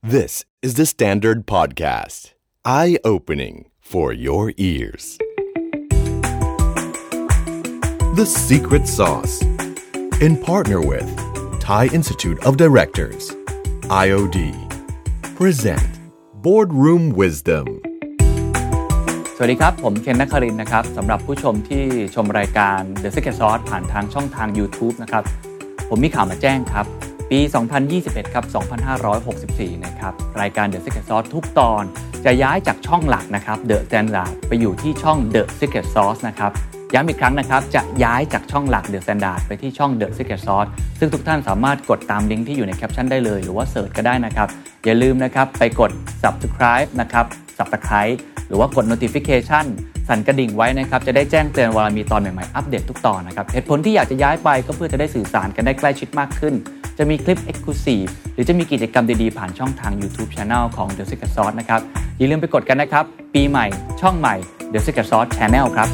This is the Standard Podcast. Eye opening for your ears. The Secret Sauce. In partner with Thai Institute of Directors, IOD. Present Boardroom Wisdom. สวัสดีครับ ผมเคนนักคารินทร์นะครับสำหรับผู้ชมที่ชมรายการ The Secret Sauce ผ่านทางช่องทาง YouTube นะครับผมมีข่าวมาแจ้งครับ ปี 2021 ครับ 2564 นะครับ รายการ The Secret Sauce ทุกตอนจะย้ายจากช่องหลักนะครับ The Standard ไปอยู่ที่ช่อง The Secret Sauce นะครับย้ำอีกครั้งนะครับ จะย้ายจากช่องหลัก The Standard ไปที่ช่อง The Secret Sauce ซึ่งทุกท่านสามารถกดตามลิงก์ที่อยู่ในแคปชั่นได้เลย หรือว่าเสิร์ชก็ได้นะครับ อย่าลืมนะครับ ไปกด subscribe นะครับ subscribe หรือว่ากด notification สั่นกระดิ่งไว้นะครับจะได้แจ้งเตือนเวลามีตอนใหม่ๆอัปเดตทุกตอนนะครับเหตุผลที่อยากจะย้ายไปก็เพื่อจะได้สื่อสารกันได้ใกล้ชิดมากขึ้น จะมีคลิป Exclusive หรือจะมีกิจกรรมดีๆ ผ่านช่องทาง YouTube Channel ของ The Secret Sauce นะครับอย่าลืมไปกดกันนะครับปีใหม่ ช่องใหม่ The Secret Sauce Channel ครับ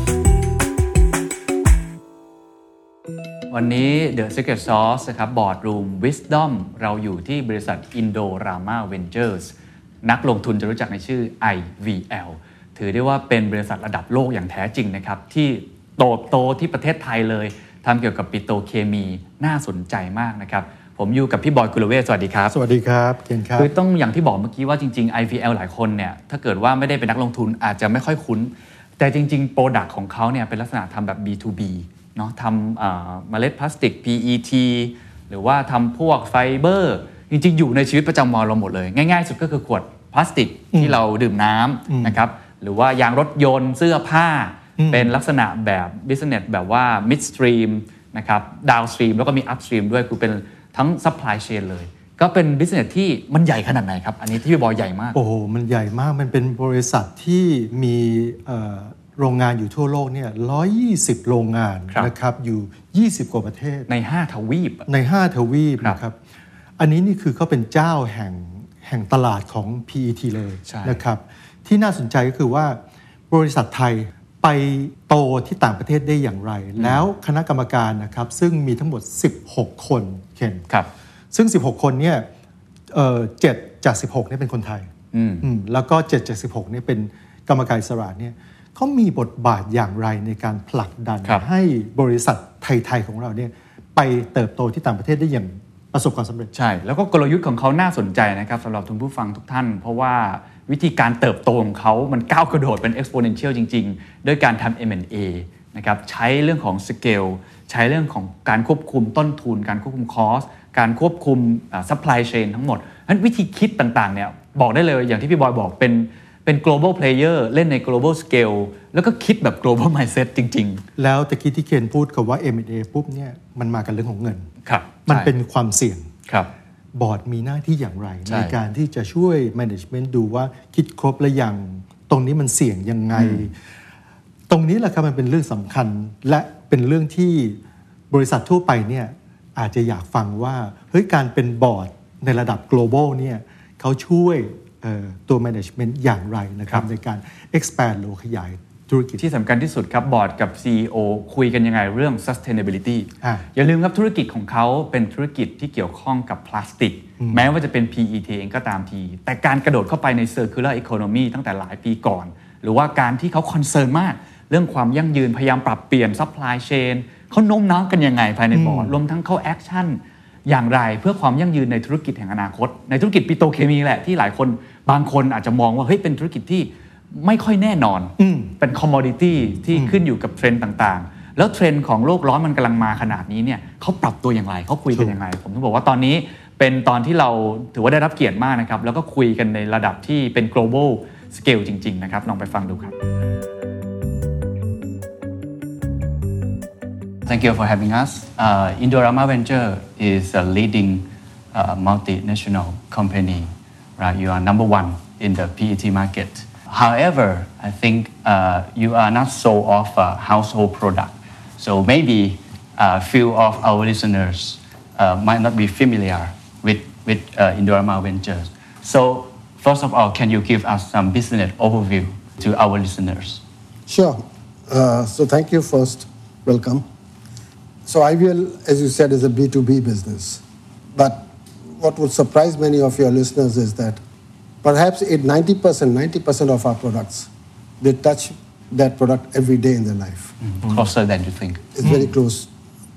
วันนี้ The Secret Sauce นะครับ Boardroom Wisdom เราอยู่ที่บริษัท Indorama Ventures นักลงทุนจะรู้จักในชื่อ IVL ถือได้ว่าเป็นบริษัทระดับโลกอย่างแท้จริงนะครับ ที่โตโตที่ประเทศไทยเลยทำเกี่ยวกับปิโตรเคมีน่าสนใจมากนะครับ ผมอยู่กับพี่บอยกุลเวศสวัสดีครับ สวัสดีครับเคนครับคือต้องอย่างที่บอกเมื่อกี้ว่าจริง ๆ IVL หลายคนเนี่ยถ้าเกิดว่าไม่ได้เป็นนักลงทุนอาจจะไม่ค่อยคุ้น แต่จริงๆโปรดักต์ของเขาเนี่ยเป็นลักษณะทำแบบ B2B เนาะทำเอ่อเมล็ดพลาสติก PET หรือว่าทำพวกไฟเบอร์จริงๆ อยู่ในชีวิตประจำวันเราหมดเลย ง่ายๆ สุดก็คือขวดพลาสติกที่เราดื่มน้ำนะครับ หรือว่ายางรถยนต์เสื้อผ้า เป็นลักษณะแบบ business แบบว่า midstream นะครับ downstream แล้วก็มี upstream ด้วยคือเป็นทั้ง supply chain เลย ก็เป็น business ที่มันใหญ่ขนาดไหนครับ อันนี้ที่พี่บอยใหญ่มาก โอ้โห มันใหญ่มากมันเป็นบริษัทที่มีเอ่อโรงงานอยู่ทั่วโลกเนี่ย120 โรงงานครับนะครับอยู่ 20 กว่าประเทศใน 5 ทวีปอะใน 5 ทวีปครับนะครับ อันนี้นี่คือเขาเป็นเจ้าแห่งแห่งตลาดของ PET เลยใช่นะครับ ที่น่าสนใจก็คือว่าบริษัทไทยไปโตที่ต่างประเทศได้อย่างไร แล้วคณะกรรมการนะครับซึ่งมีทั้งหมด 16 คนเคนครับซึ่ง 16 คนเนี่ยเอ่อเจ็ดจาก 16เนี่ยเป็นคนไทยอืมอืมแล้วก็7จาก16เนี่ยเป็นกรรมการอิสระเนี่ยเขามีบทบาทอย่างไรในการผลักดันครับให้บริษัทไทย ๆ ของเราเนี่ยไปเติบโตที่ต่างประเทศได้อย่างประสบความสำเร็จใช่ แล้วก็กลยุทธ์ของเขาน่าสนใจนะครับสำหรับทุนผู้ฟังทุกท่าน เพราะว่า วิธีการเติบโตของเขามันก้าวกระโดดเป็น exponential จริง ๆ ด้วยการทำ M&A นะครับใช้เรื่องของ scale ใช้เรื่องของการควบคุมต้นทุน การควบคุม cost การควบคุมอ่า supply chain ทั้งหมดฉะนั้นวิธีคิดต่างๆเนี่ยบอกได้เลยอย่างที่พี่บอยบอกเป็นเป็น global player เล่นใน global scale แล้วก็คิดแบบ global mindset จริงแล้วตะกี้ที่เคนพูดกับว่า M&A ปุ๊บเนี่ยมันมากันเรื่องของเงินๆครับมันใช่เป็นความเสี่ยงครับ บอร์ดมีหน้าที่อย่างไรใช่ในการที่จะช่วย management ดูว่าคิดครบแล้วยัง ตรงนี้มันเสี่ยงยังไง ตรงนี้แหละครับมันเป็นเรื่องสำคัญ และเป็นเรื่องที่บริษัททั่วไปเนี่ยอาจจะอยากฟังว่าเฮ้ยการเป็นบอร์ดในระดับ global เนี่ยเขาช่วยเอ่อตัว management อย่างไรนะครับในการ expand หรือขยาย ธุรกิจที่สำคัญที่สุดครับบอร์ดกับ CEO คุยกันยังไงเรื่อง sustainability อะอย่าลืมครับธุรกิจของเขาเป็นธุรกิจที่เกี่ยวข้องกับพลาสติก แม้ว่าจะเป็น PET เองก็ตามที แต่การกระโดดเข้าไปใน circular economy ตั้งแต่หลายปีก่อน หรือว่าการที่เขาคอนเซิร์นมาก เรื่องความยั่งยืนพยายามปรับเปลี่ยน supply chain เขาโน้มน้าวกันยังไงภายในบอร์ดรวมทั้งเข้าแอคชั่นอย่างไรเพื่อความยั่งยืนในธุรกิจแห่งอนาคต ในธุรกิจปิโตรเคมีแหละที่หลายคนบางคนอาจจะมองว่าเฮ้ยเป็นธุรกิจที่ ไม่ค่อยแน่นอนเป็นคอมมอดิตี้ที่ขึ้นอยู่กับเทรนด์ต่างๆ แล้วเทรนด์ของโลกร้อนมันกำลังมาขนาดนี้เนี่ยเขาปรับตัวอย่างไรเขาคุยกันยังไงผมต้องบอกว่าตอนนี้เป็นตอนที่เราถือว่าได้รับเกียรติมากนะครับ แล้วก็คุยกันในระดับที่เป็น global scale จริง ๆ นะครับ ลองไปฟังดูครับ Thank you for having us. Uh, Indorama Venture is a leading uh, multinational company. Right, you are number one in the PET market. However, I think uh, you are not so of a household product. So maybe a few of our listeners uh, might not be familiar with with uh, Indorama Ventures. So first of all, can you give us some business overview to our listeners? Sure. Uh, so thank you first. Welcome. So IVL, as you said, is a B2B business. But what would surprise many of your listeners is that perhaps it 90%, 90% of our products, they touch that product every day in their life. Mm-hmm. closer than you think It's very mm. close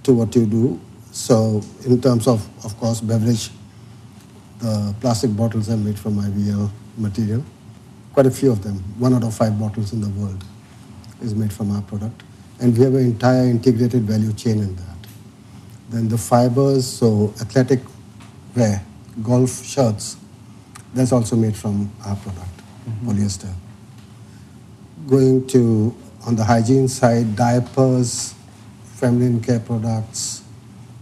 to what you do. So, in terms of, of course, beverage, the plastic bottles are made from IVL material. Quite a few of them. One out of five bottles in the world is made from our product. And we have an entire integrated value chain in that. Then the fibers, so athletic wear, golf shirts, that's also made from our product, mm-hmm. polyester. Going to, on the hygiene side, diapers, feminine care products,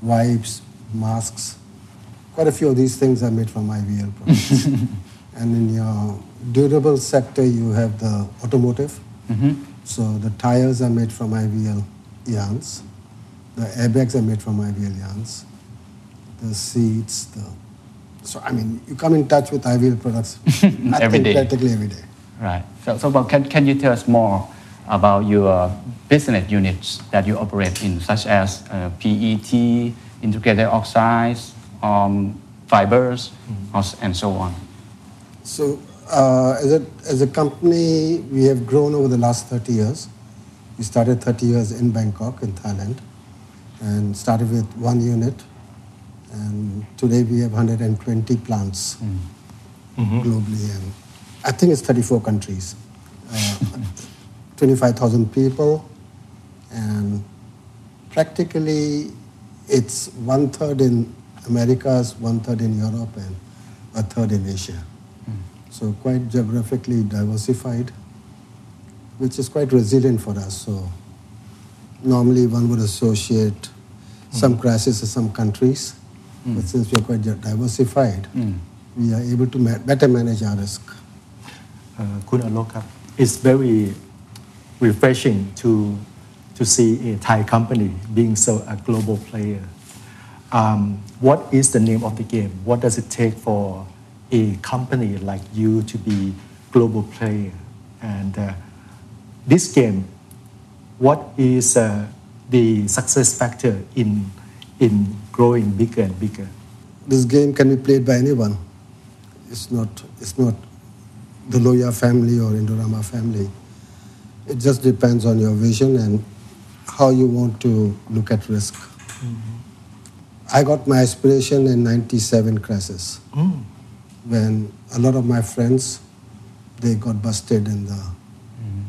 wipes, masks. Quite a few of these things are made from IVL products. and in your durable sector, you have the automotive. Mm-hmm. So the tires are made from IVL yarns. The airbags are made from IVL yarns. The seats, the so I mean, you come in touch with IVL products I think practically every day. Right. So, so but can, can you tell us more about your business units that you operate in, such as uh, PET, integrated oxides, um, fibers, os- and so on? So, uh, as, a, as a company, we have grown over the last 30 years. We started 30 years in Bangkok, in Thailand, and started with one unit. And today we have 120 plants mm-hmm. globally, and I think it's 34 countries, uh, 25,000 people, and practically it's one third in Americas, one third in Europe, and a third in Asia. Mm. So quite geographically diversified, which is quite resilient for us. So normally one would associate some mm. crisis in some countries, Mm. But since we are quite diversified, mm. we are able to ma better manage our risk. Uh, it's very refreshing to, to see a Thai company being so a global player. Um, what is the name of the game? What does it take for a company like you to be global player? And uh, this game, what is uh, the success factor in in growing bigger and bigger This game can be played by anyone. It's not, it's not the Lohia family or Indorama family. It just depends on your vision and how you want to look at risk. Mm-hmm. I got my aspiration in 97 crisis mm. when a lot of my friends they got busted in the mm-hmm.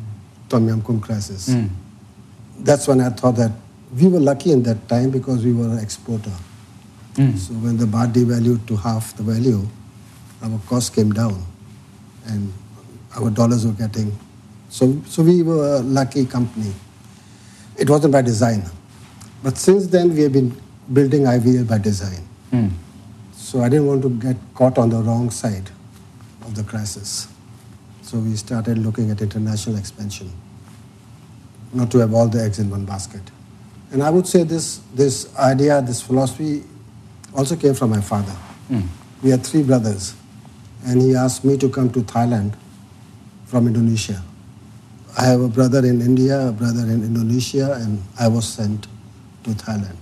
Tom Yam Kum crisis. Mm. That's when I thought that we were lucky in that time because we were an exporter. Hmm. So when the baht devalued to half the value, our cost came down, and our dollars were getting. So so we were a lucky company. It wasn't by design, but since then we have been building IVL by design. Hmm. So I didn't want to get caught on the wrong side of the crisis. So we started looking at international expansion, not to have all the eggs in one basket. And I would say this, this idea, this philosophy also came from my father. We had three brothers, and he asked me to come to Thailand from Indonesia. I have a brother in India, a brother in Indonesia, and I was sent to Thailand.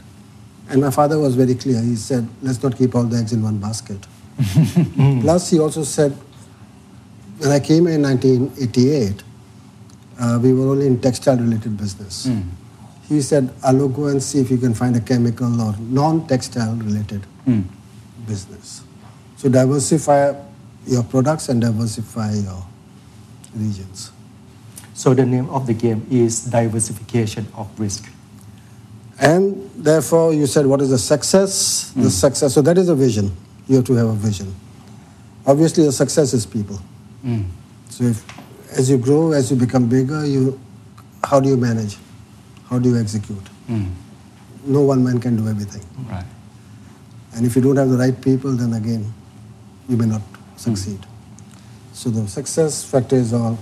And my father was very clear. He said, let's not keep all the eggs in one basket. Plus, he also said, when I came in 1988, uh, we were only in textile related business. He said, I'll go and see if you can find a chemical or non textile related hmm. business. So diversify your products and diversify your regions. so the name of the game is diversification of risk And therefore, you said, what is the success? The hmm. success. So that is a vision. You have to have a vision. Obviously, the success is people. Hmm. So if, as you grow, as you become bigger, you, how do you manage? How do you execute? No one man can do everything. Right. And if you don't have the right people, then again, you may not succeed. So the success factor is all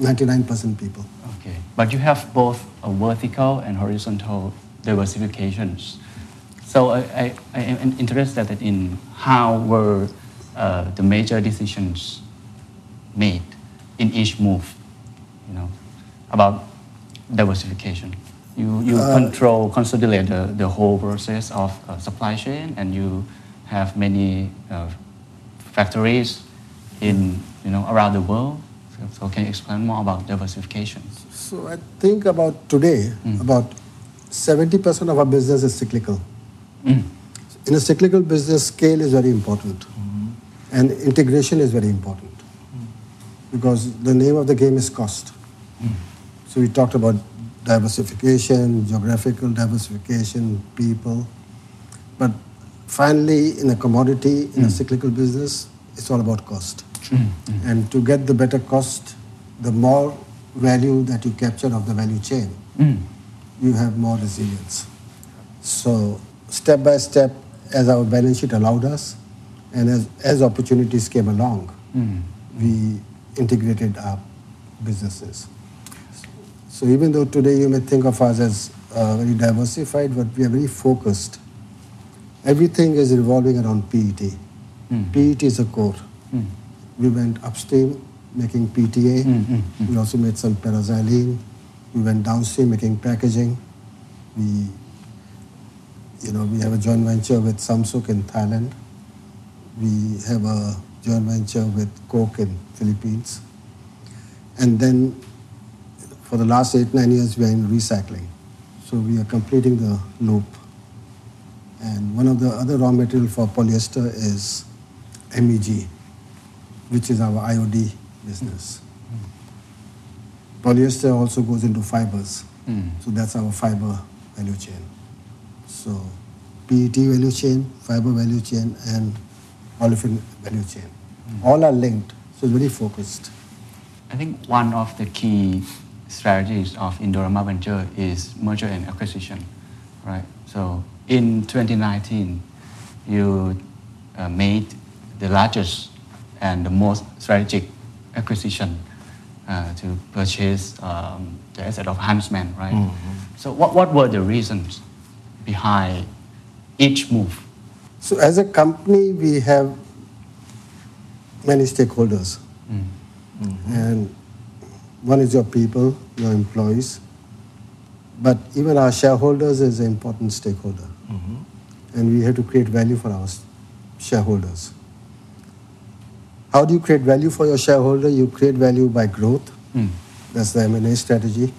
99% people. Okay. But you have both a vertical and horizontal diversifications. So I, I, I am interested in how were uh, the major decisions made in each move, you know, about diversification. You, you uh, control, consolidate the, the whole process of uh, supply chain and you have many uh, factories in you know around the world. So, so can you explain more about diversification? So I think about today, hmm. about 70% of our business is cyclical. Hmm. In a cyclical business, scale is very important, hmm. and integration is very important, because the name of the game is cost. So we talked about diversification, geographical diversification, people, but finally, in a commodity, in a hmm. cyclical business, it's all about cost. Hmm. And to get the better cost, the more value that you capture of the value chain, hmm. you have more resilience. So step by step, as our balance sheet allowed us, and as, as opportunities came along, we integrated our businesses. So even though today you may think of us as uh, very diversified, but we are very focused. Everything is revolving around PET. Hmm. PET is a core. Hmm. We went upstream making PTA. Hmm, we also made some paraxylene. We went downstream making packaging. We, you know, we have a joint venture with Samsung in Thailand. We have a joint venture with Coke in Philippines. And then for the last eight, nine years, we are in recycling. So we are completing the loop. And one of the other raw material for polyester is MEG, which is our IOD business. Polyester also goes into fibers. Hmm. So that's our fiber value chain. So PET value chain, fiber value chain, and olefin value chain. Hmm. All are linked. So it's very focused. I think one of the key strategies of Indorama Venture is merger and acquisition, right? So in 2019, you uh, made the largest and the most strategic acquisition uh, to purchase um, the asset of Huntsman, right? So what, what were the reasons behind each move? So as a company, we have many stakeholders. And one is your people, your employees. But even our shareholders is an important stakeholder. And we have to create value for our shareholders. How do you create value for your shareholder? You create value by growth. That's the M&A strategy.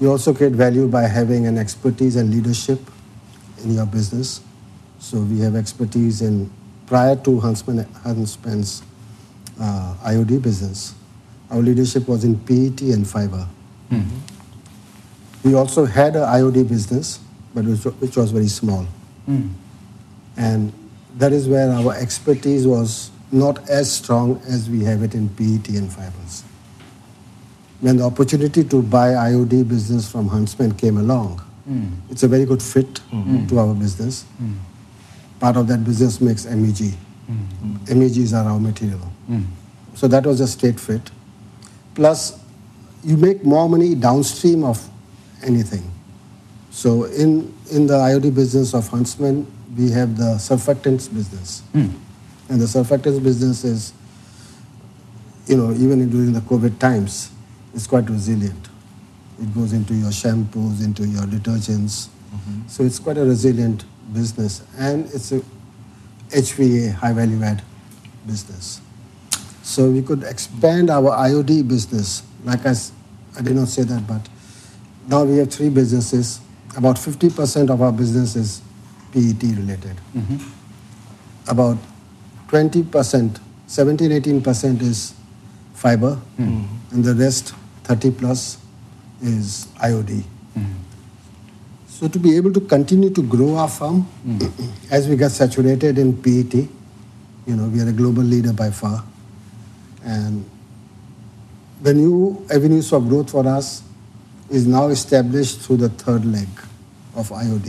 You also create value by having an expertise and leadership in your business. So we have expertise in prior to Huntsman, Huntsman's uh, IOD business. Our leadership was in PET and fiber. Hmm. We also had an IOD business, but which, which was very small. Hmm. And that is where our expertise was not as strong as we have it in PET and fibers. When the opportunity to buy IOD business from Huntsman came along, hmm. it's a very good fit to our business. Part of that business makes MEG. MEG is our raw material. So that was a straight fit. Plus, you make more money downstream of anything. So in, in the IOD business of Huntsman, we have the surfactants business. Hmm. And the surfactants business is, you know, even during the COVID times, it's quite resilient. It goes into your shampoos, into your detergents. Mm-hmm. So it's quite a resilient business. And it's a HVA, high value add business. So we could expand our IOD business. Like I, I did not say that, but now we have three businesses. About 50% of our business is PET related. Mm-hmm. About 20%, 17, 18% is fiber, mm-hmm. and the rest, 30 plus, is IOD. Mm-hmm. So to be able to continue to grow our firm, mm. as we get saturated in PET, you know, we are a global leader by far. And the new avenues of growth for us is now established through the third leg of IOD.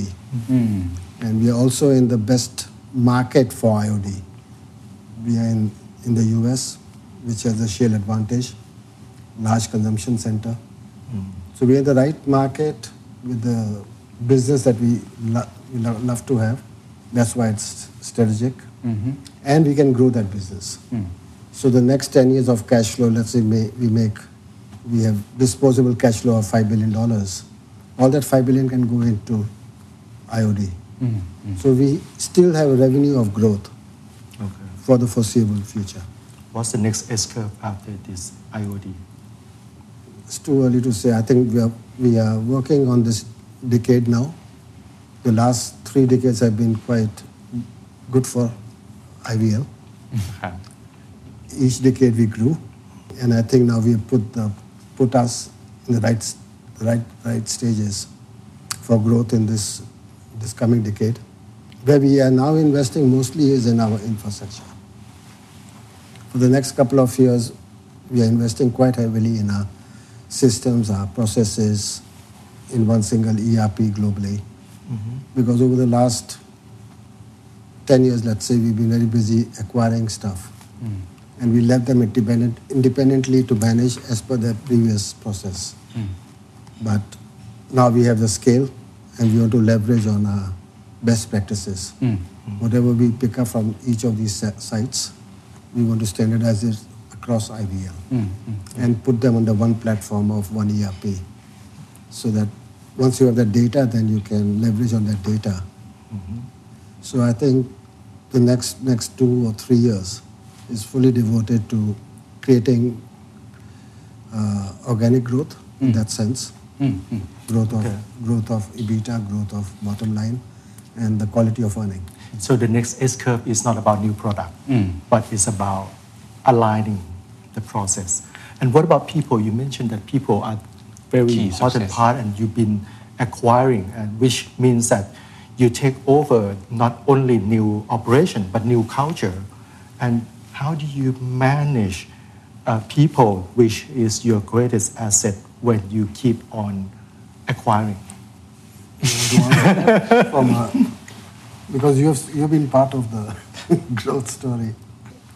Mm-hmm. And we are also in the best market for IOD. We are in, in the US, which has a shale advantage, large consumption center. Mm. So we are in the right market with the business that we, lo- we lo- love to have. That's why it's strategic. Mm-hmm. And we can grow that business. Mm. So the next 10 years of cash flow, let's say we make, we have disposable cash flow of $5 billion. All that 5 billion can go into IOD. Mm-hmm. So we still have a revenue of growth Okay. for the foreseeable future. What's the next S curve after this IOD? It's too early to say. I think we are, we are working on this decade now. The last three decades have been quite good for IVL. each decade we grew, and I think now we have put the, put us in the right right right stages for growth in this this coming decade. Where we are now investing mostly is in our infrastructure. For the next couple of years, we are investing quite heavily in our systems, our processes, in one single ERP globally. Mm-hmm. Because over the last 10 years, let's say, we've been very busy acquiring stuff. Mm. And we left them independent, independently to manage as per their previous process. Hmm. But now we have the scale and we want to leverage on our best practices. Hmm. Hmm. Whatever we pick up from each of these sites, we want to standardize it across IVL and put them on the one platform of one ERP so that once you have that data, then you can leverage on that data. So I think the next next two or three years is fully devoted to creating uh, organic growth in hmm. that sense, hmm, hmm. growth of Okay. growth of EBITDA, growth of bottom line, and the quality of earning. So the next S curve is not about new product, but it's about aligning the process. And what about people? You mentioned that people are very Key important success. part, and you've been acquiring, and which means that you take over not only new operation but new culture. And how do you manage uh, people, which is your greatest asset when you keep on acquiring? You want to answer that from, uh, because you've you've been part of the growth story.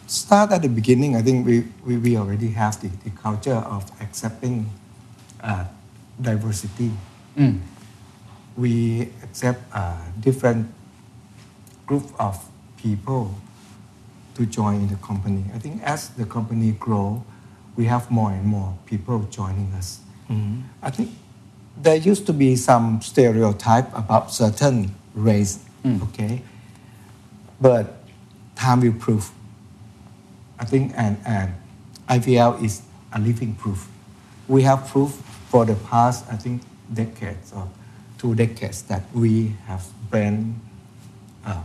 start at the beginning, I think we, we, we already have the, the culture of accepting uh, diversity. We accept uh, different group of people to join in the company. I think as the company grow, we have more and more people joining us. Mm-hmm. I think there used to be some stereotype about certain race, mm. okay, but time will prove. I think and, and IVL is a living proof. We have proof for the past, I think, decades or two decades that we have been a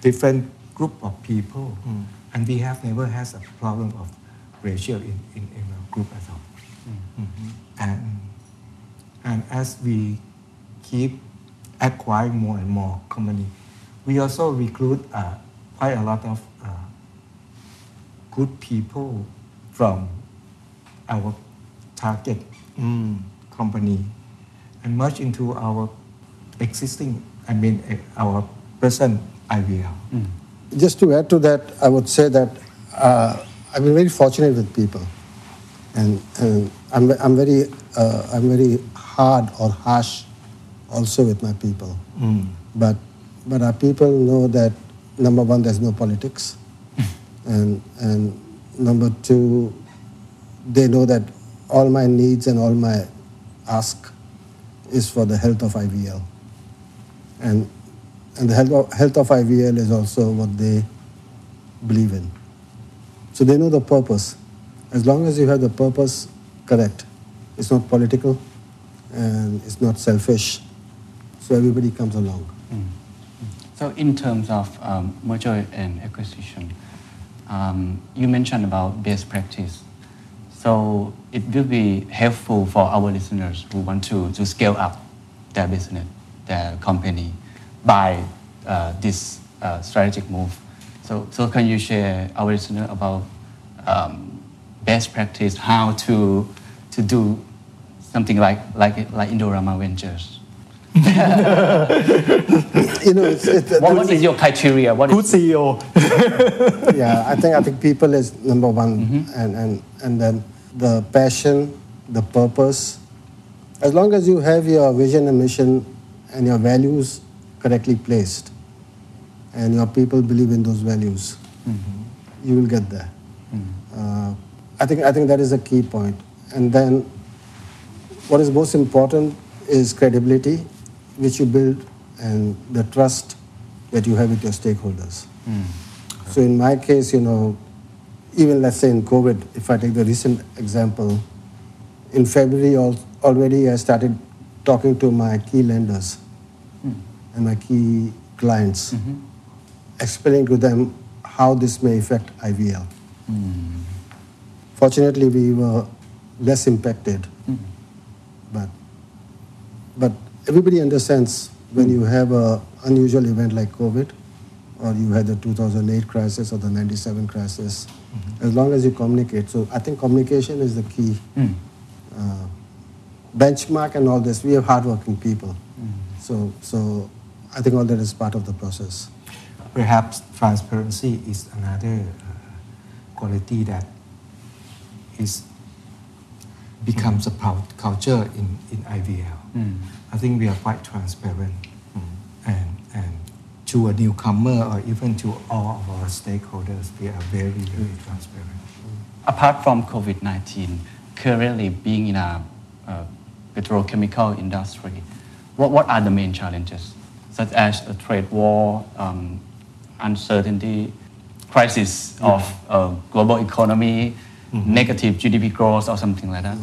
different group of people, and we have never had a problem of racial in, in, in our group at all. And, and as we keep acquiring more and more company, we also recruit uh, quite a lot of uh, good people from our target company and merge into our existing, I mean, eh, our present IVL. Just to add to that, I would say that uh, I've been very fortunate with people, and, and I'm, I'm very uh, I'm very hard or harsh also with my people. But but our people know that number one, there's no politics, and and number two, they know that all my needs and all my ask is for the health of IVL, and and the health of, health of IVL is also what they believe in. So they know the purpose. As long as you have the purpose correct, it's not political and it's not selfish. So everybody comes along. So in terms of um, merger and acquisition, um, you mentioned about best practice. So it will be helpful for our listeners who want to, to scale up their business, their company by uh, this uh, strategic move. So, so can you share our listener about um, best practice, how to, to do something like, like, like Indorama Ventures? You know, it's, it's, What, what is your criteria? What Good is, CEO. yeah, I think I think people is number one, and, and and then the passion, the purpose. As long as you have your vision and mission and your values correctly placed, and your people believe in those values, mm-hmm. you will get there. Mm-hmm. Uh, I think I think that is a key point. And then, what is most important is credibility, which you build and the trust that you have with your stakeholders. Mm. So in my case, you know, even let's say in COVID, if I take the recent example, in February already I started talking to my key lenders and my key clients, mm-hmm. explaining to them how this may affect IVL. Fortunately, we were less impacted, mm-hmm. but but everybody understands when you mm-hmm. have a unusual event like COVID, or you had the 2008 crisis or the 97 crisis, as long as you communicate. So I think communication is the key. Mm. Uh, benchmark and all this. We have hardworking people, so so I think all that is part of the process. Perhaps transparency is another uh, quality that is becomes a proud culture in, in IVL. I think we are quite transparent and, and to a newcomer or even to all of our stakeholders, we are very, very transparent. Apart from COVID 19, currently being in a uh, petrochemical industry, what, what are the main challenges, such as a trade war, um, uncertainty, crisis of uh, global economy, negative GDP growth, or something like that?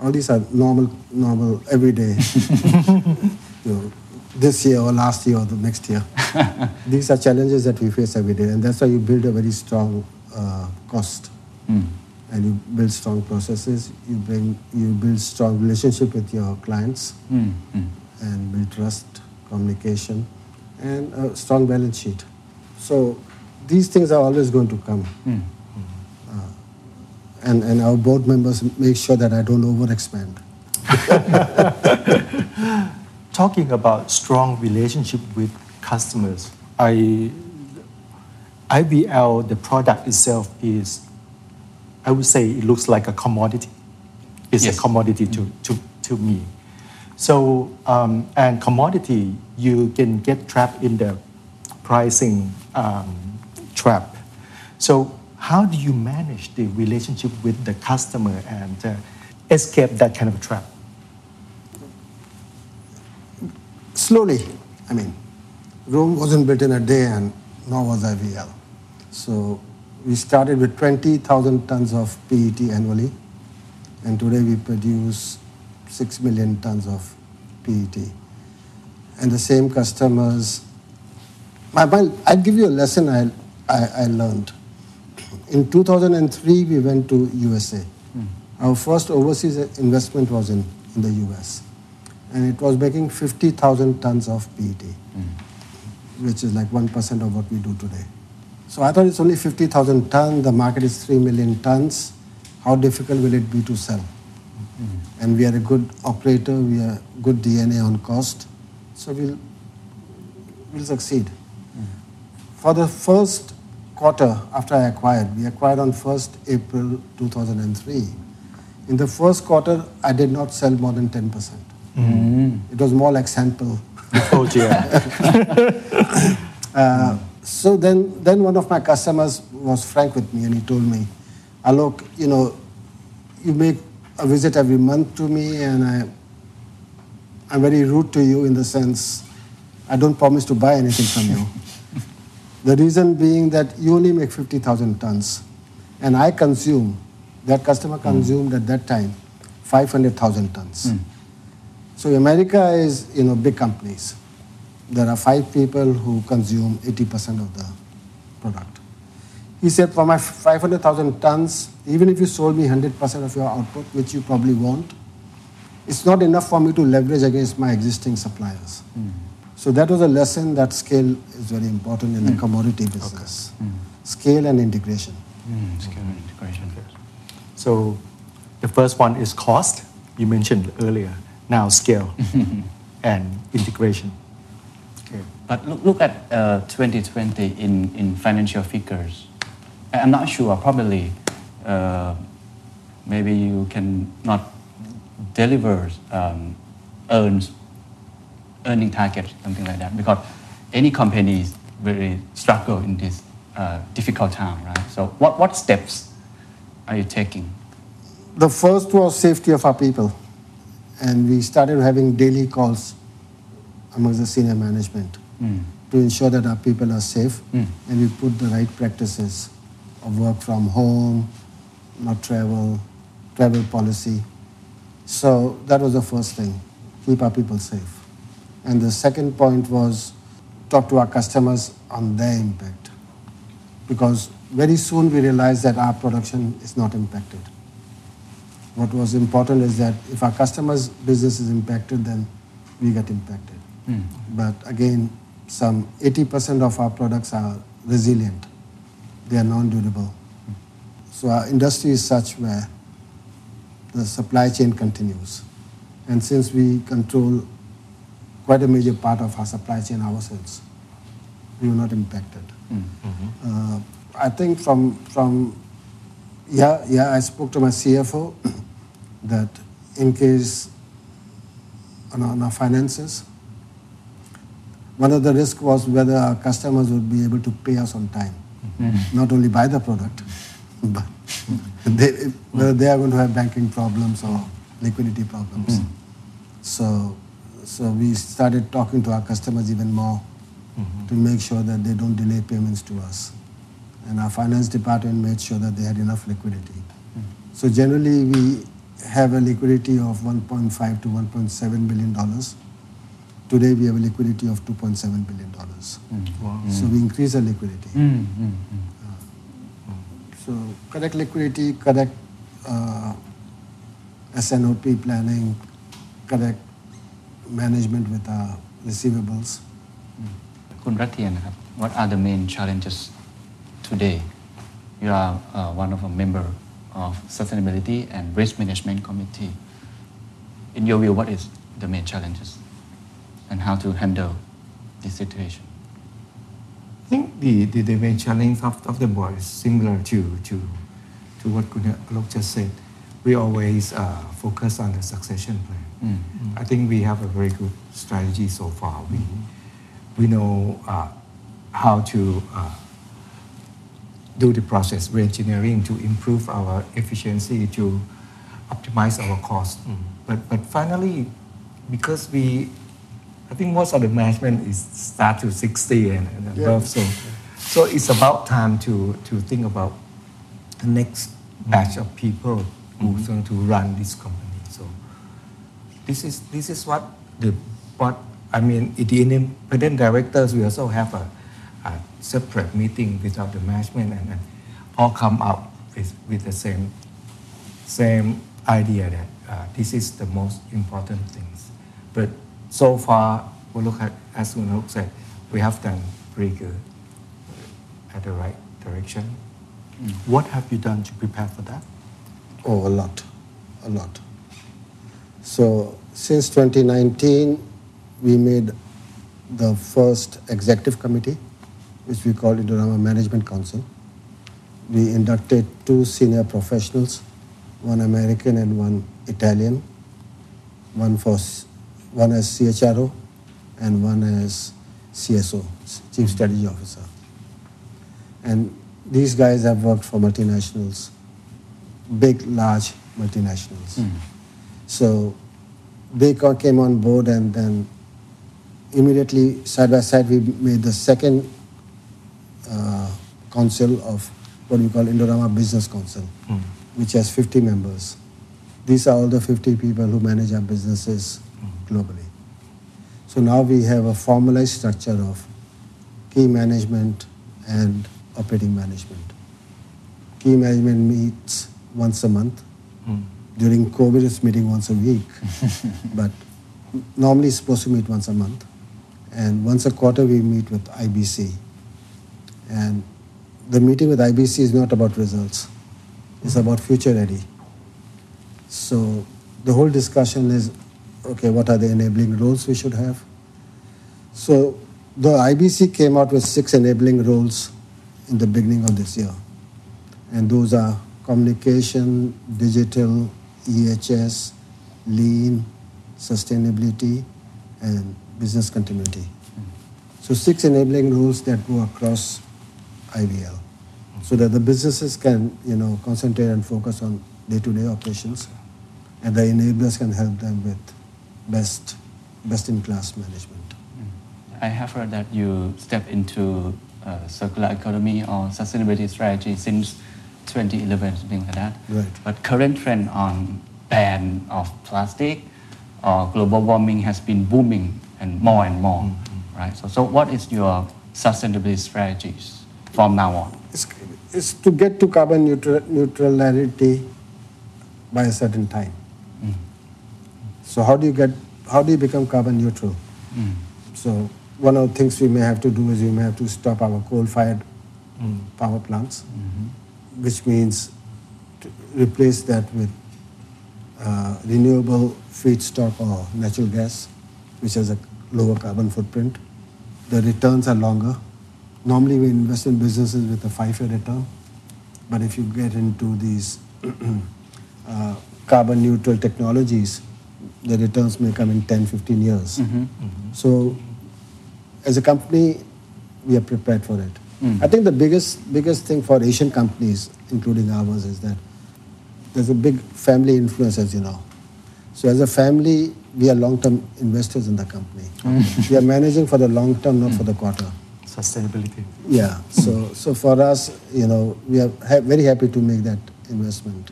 All these are normal, normal, everyday. you know, this year or last year or the next year. these are challenges that we face every day, and that's why you build a very strong uh, cost, and you build strong processes. You bring, you build strong relationship with your clients, Mm, mm. and build trust, communication, and a strong balance sheet. So these things are always going to come. Mm. and, and our board members make sure that I don't overexpand. talking about strong relationship with customers, I, IVL, the product itself is, I would say it looks like a commodity. It's Yes. a commodity to, to, to me. So, um, and commodity, you can get trapped in the pricing um, trap. So, how do you manage the relationship with the customer and uh, escape that kind of a trap? Slowly, I mean, Rome wasn't built in a day and nor was IVL. So we started with 20,000 tons of PET annually, and today we produce 6 million tons of PET. And the same customers, my, my, I'll give you a lesson I, I, I learned. In 2003, we went to USA. Hmm. Our first overseas investment was in, in the US. And it was making 50,000 tons of PET, hmm. which is like 1% of what we do today. So I thought it's only 50,000 tons, the market is 3 million tons. How difficult will it be to sell? Hmm. And we are a good operator, we are good DNA on cost, so we'll, we'll succeed. For the first quarter after I acquired, we acquired on 1st April 2003. In the first quarter, I did not sell more than 10%. It was more like sample. Oh, dear. Uh, so then, then one of my customers was frank with me and he told me, Alok, you know, you make a visit every month to me and I, I'm very rude to you in the sense I don't promise to buy anything from you. the reason being that you only make 50,000 tons and I consume, that customer hmm. consumed at that time 500,000 tons. Hmm. So America is, you know, big companies. There are five people who consume 80% of the product. He said, for my 500,000 tons, even if you sold me 100% of your output, which you probably won't, it's not enough for me to leverage against my existing suppliers. So that was a lesson that scale is very important in the commodity business. Scale and integration. Mm, skill and integration. So the first one is cost, you mentioned earlier. Now scale and integration. Okay. But look, look at uh, 2020 in, in financial figures. I'm not sure, probably uh, maybe you can not deliver um, earns, earning target, something like that, because any company is very struggle in this uh, difficult time, right? So what, what steps are you taking? The first was safety of our people. And we started having daily calls amongst the senior management to ensure that our people are safe and we put the right practices of work from home, not travel, travel policy. So that was the first thing, keep our people safe. And the second point was talk to our customers on their impact. Because very soon we realized that our production is not impacted. What was important is that if our customers' business is impacted, then we get impacted. Hmm. But again, some 80% of our products are resilient. They are non-durable. So our industry is such where the supply chain continues. And since we control quite a major part of our supply chain ourselves, we were not impacted. Uh, I think from, from yeah, yeah, I spoke to my CFO that in case on our, on our finances, one of the risks was whether our customers would be able to pay us on time. Mm. Not only buy the product, but they, whether they are going to have banking problems or liquidity problems. Mm. So, so we started talking to our customers even more mm-hmm. to make sure that they don't delay payments to us. And our finance department made sure that they had enough liquidity. Mm. So generally, we have a liquidity of 1.5 to 1.7 billion dollars. Today we have a liquidity of $2.7 billion. Mm. Wow. So we hmm. increase our liquidity. Mm. Mm. Uh, so correct liquidity, correct uh, S&OP planning, correct management with our receivables. Hmm. Kunratian, What are the main challenges today? You are uh, one of a member of Sustainability and Risk Management Committee. In your view, what is the main challenges? And how to handle this situation I think the, the, the main challenge of, of the board is similar to, to, to what Kunal Alok just said. We always uh, focus on the succession plan. I think we have a very good strategy so far. We, we know uh, how to uh, do the process reengineering to improve our efficiency, to optimize our cost. But, but finally, because we, I think most of the management is start to 60 and, and above, so, so it's about time to, to think about the next batch of people who's going to run this company. So this is, this is what the, what, I mean, the independent directors, we also have a, a separate meeting without the management and, and all come up with, with the same, same idea that uh, this is the most important things. But so far, we look at, as Sunil said, we have done pretty good at the right direction. Mm. What have you done to prepare for that? Oh, a lot, a lot. So since 2019, we made the first executive committee, which we call Indorama Management Council. We inducted two senior professionals, one American and one Italian, one for one as CHRO and one as CSO, Chief Strategy Officer. And these guys have worked for multinationals, big, large multinationals. So they came on board, and then immediately, side by side, we made the second uh, council of what we call Indorama Business Council, which has 50 members. These are all the 50 people who manage our businesses globally. So now we have a formalized structure of key management and operating management. Key management meets once a month. Hmm. During COVID, it's meeting once a week, but normally it's supposed to meet once a month. And once a quarter, we meet with IBC. And the meeting with IBC is not about results, it's about future ready. So the whole discussion is okay, what are the enabling roles we should have? So the IBC came out with six enabling roles in the beginning of this year. And those are communication, digital, EHS, lean, sustainability, and business continuity. So six enabling rules that go across IVL so that the businesses can, you know, concentrate and focus on day-to-day operations and the enablers can help them with best, best-in-class management. I have heard that you step into uh, circular economy or sustainability strategy since 2011, something like that. Right. But current trend on ban of plastic or global warming has been booming and more and more, Mm-hmm. right? So, so what is your sustainability strategies from now on? It's, it's to get to carbon neutral, neutrality by a certain time. So how do you get? How do you become carbon neutral? So one of the things we may have to do is we may have to stop our coal-fired power plants, which means to replace that with uh, renewable feedstock or natural gas, which has a lower carbon footprint. The returns are longer. Normally, we invest in businesses with a five-year return, but if you get into these uh, carbon neutral technologies, the returns may come in 10, 15 years. Mm-hmm. Mm-hmm. So, as a company, we are prepared for it. Mm. I think the biggest biggest thing for Asian companies, including ours, is that there's a big family influence, as you know. So, as a family, we are long-term investors in the company. Mm. we are managing for the long term, not for the mm. quarter. Sustainability. Yeah. So, so for us, you know, we are ha- very happy to make that investment.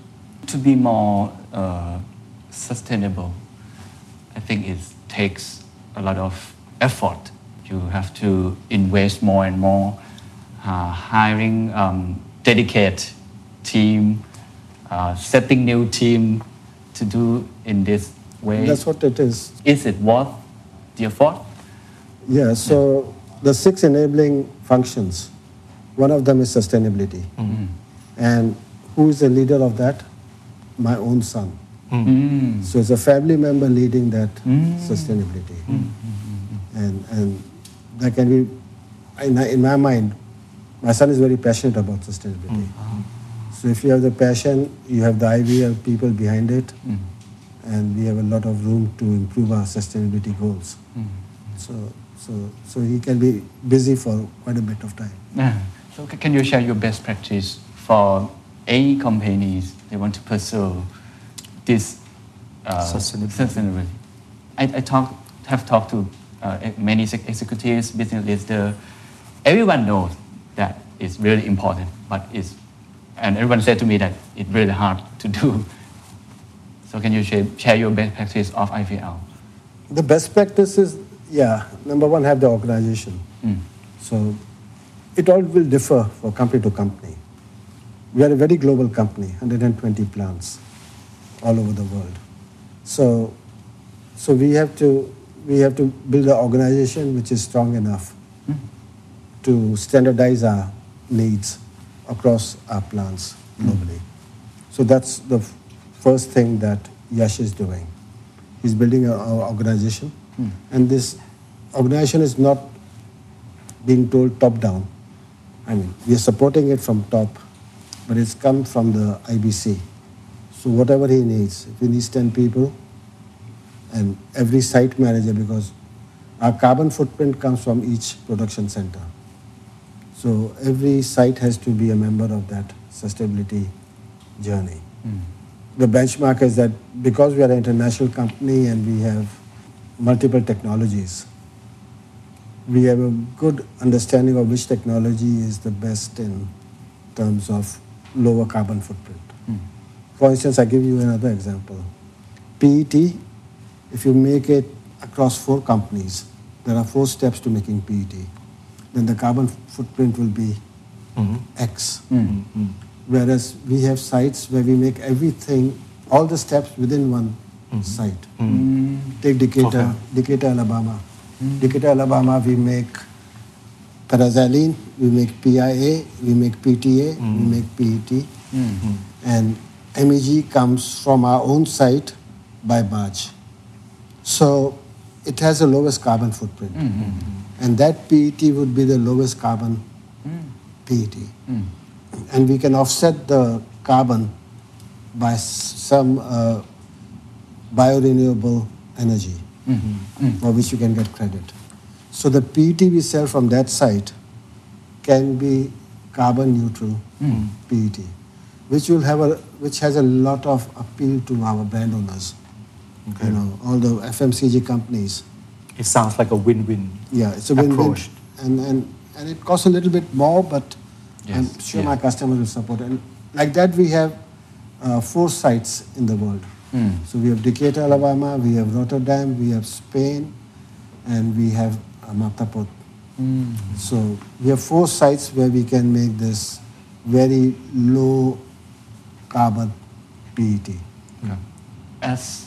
To be more uh, sustainable, think it takes a lot of effort. You have to invest more and more, uh, hiring um, dedicated team, uh, setting new team to do in this way. That's what it is. Is it worth the effort? Yeah. So the six enabling functions, one of them is sustainability, and who is the leader of that? My own son. Mm. So it's a family member leading that mm. sustainability, mm, mm, and and that can be, in, in my mind, my son is very passionate about sustainability. Uh-huh. So if you have the passion, you have the idea, people behind it, and we have a lot of room to improve our sustainability goals. So so so he can be busy for quite a bit of time. Yeah. So can you share your best practice for any companies they want to pursue this uh, Sustainability. sustainability? I, I talk, have talked to uh, many executives, business leaders. Everyone knows that it's really important, but it's, and everyone said to me that it's really hard to do. So can you share, share your best practice of IVL? The best practice is, yeah, number one, have the organization. Mm. So it all will differ for company to company. We are a very global company, 120 plants all over the world. So, so we have to we have to build an organization which is strong enough mm-hmm. to standardize our needs across our plants mm-hmm. globally. So that's the f- first thing that Yash is doing. He's building a- our organization, mm. and this organization is not being told top down. I mean, we are supporting it from top, but it's come from the IBC. So whatever he needs, if he needs 10 people, and every site manager, because our carbon footprint comes from each production center. So every site has to be a member of that sustainability journey. Hmm. The benchmark is that because we are an international company and we have multiple technologies, we have a good understanding of which technology is the best in terms of lower carbon footprint. Hmm. For instance, I give you another example. PET, if you make it across four companies, there are four steps to making PET. Then the carbon footprint will be mm-hmm. X. Mm-hmm. Whereas we have sites where we make everything, all the steps within one mm-hmm. site. Take Decatur, Okay. Decatur, Alabama. Decatur, Alabama, we make paraxylene, we make PIA, we make PTA, we make PET, and MEG comes from our own site by barge. So it has the lowest carbon footprint, mm, mm, mm. and that PET would be the lowest carbon PET, and we can offset the carbon by some uh, biorenewable energy for which you can get credit. So the PET we sell from that site can be carbon neutral PET, which will have a which has a lot of appeal to our brand owners. You know, all the FMCG companies It sounds like a win-win. Yeah, it's a win-win. And, and, and it costs a little bit more, but I'm sure yeah. my customers will support it. And like that, we have uh, four sites in the world. Hmm. So we have Decatur, Alabama, we have Rotterdam, we have Spain, and we have uh, Map Ta Phut. Hmm. So we have four sites where we can make this very low carbon PET. Yeah. As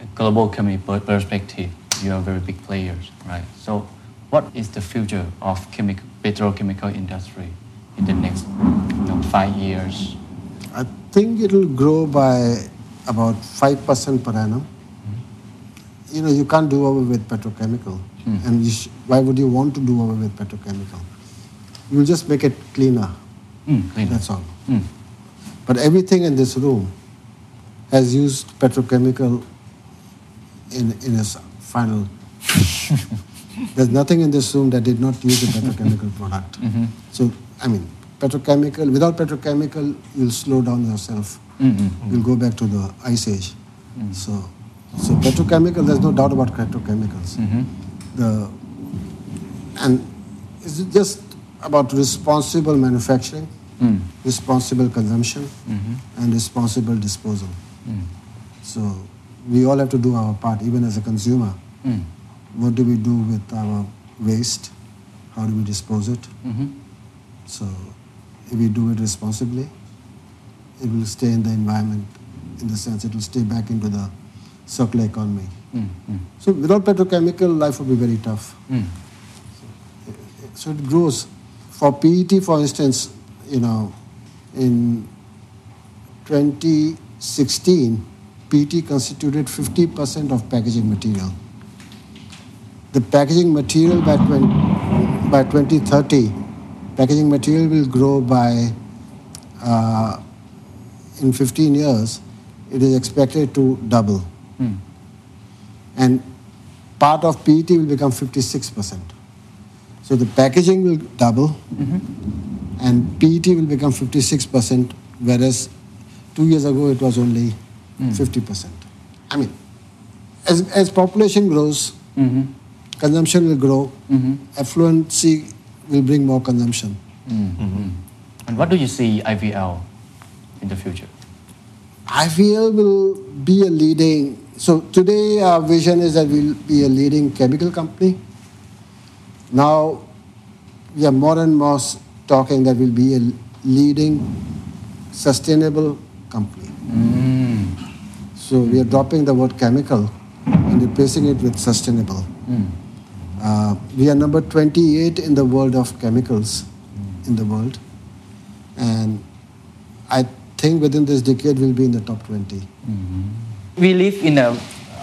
a global chemical perspective, you are very big players, right? So, what is the future of chemical petrochemical industry in the next you know, five years? I think it will grow by about 5% per annum. You know, you can't do away with petrochemical. And you sh- why would you want to do away with petrochemical? You'll just make it cleaner. Mm, cleaner. That's all. Mm. But everything in this room has used petrochemical in, in its final. There's nothing in this room that did not use a petrochemical product. Mm-hmm. So, I mean, petrochemical, without petrochemical, you'll slow down yourself. Mm-mm. You'll go back to the ice age. Mm-hmm. So, so petrochemical, there's no doubt about petrochemicals. Mhm. The, and it's just about responsible manufacturing Mm. responsible consumption Mhm. and responsible disposal. Mm. So we all have to do our part, even as a consumer. Mm. What do we do with our waste? How do we dispose it? Mhm. So if we do it responsibly, it will stay in the environment in the sense it will stay back into the circular economy. Mm. Mm. So without petrochemical, life would be very tough. Mm. So it grows. For PET, for instance, you know, in 2016, PET constituted 50% of packaging material. The packaging material by, 20, by 2030, packaging material will grow by, uh, in 15 years, it is expected to double. Mm. And part of PET will become 56%. So the packaging will double and PET will become 56%, whereas two years ago it was only 50%. I mean, as, as population grows, Mhm. consumption will grow, Mhm. affluency will bring more consumption. Mm. And what do you see IVL in the future? IVL will be a leading, so today our vision is that we'll be a leading chemical company. Now we are more and more s- talking that we'll be a leading sustainable company. Mm. So we are dropping the word chemical and replacing it with sustainable. Mm. Uh, we are number 28 in the world of chemicals in the world. And I think within this decade we'll be in the top 20. We live in a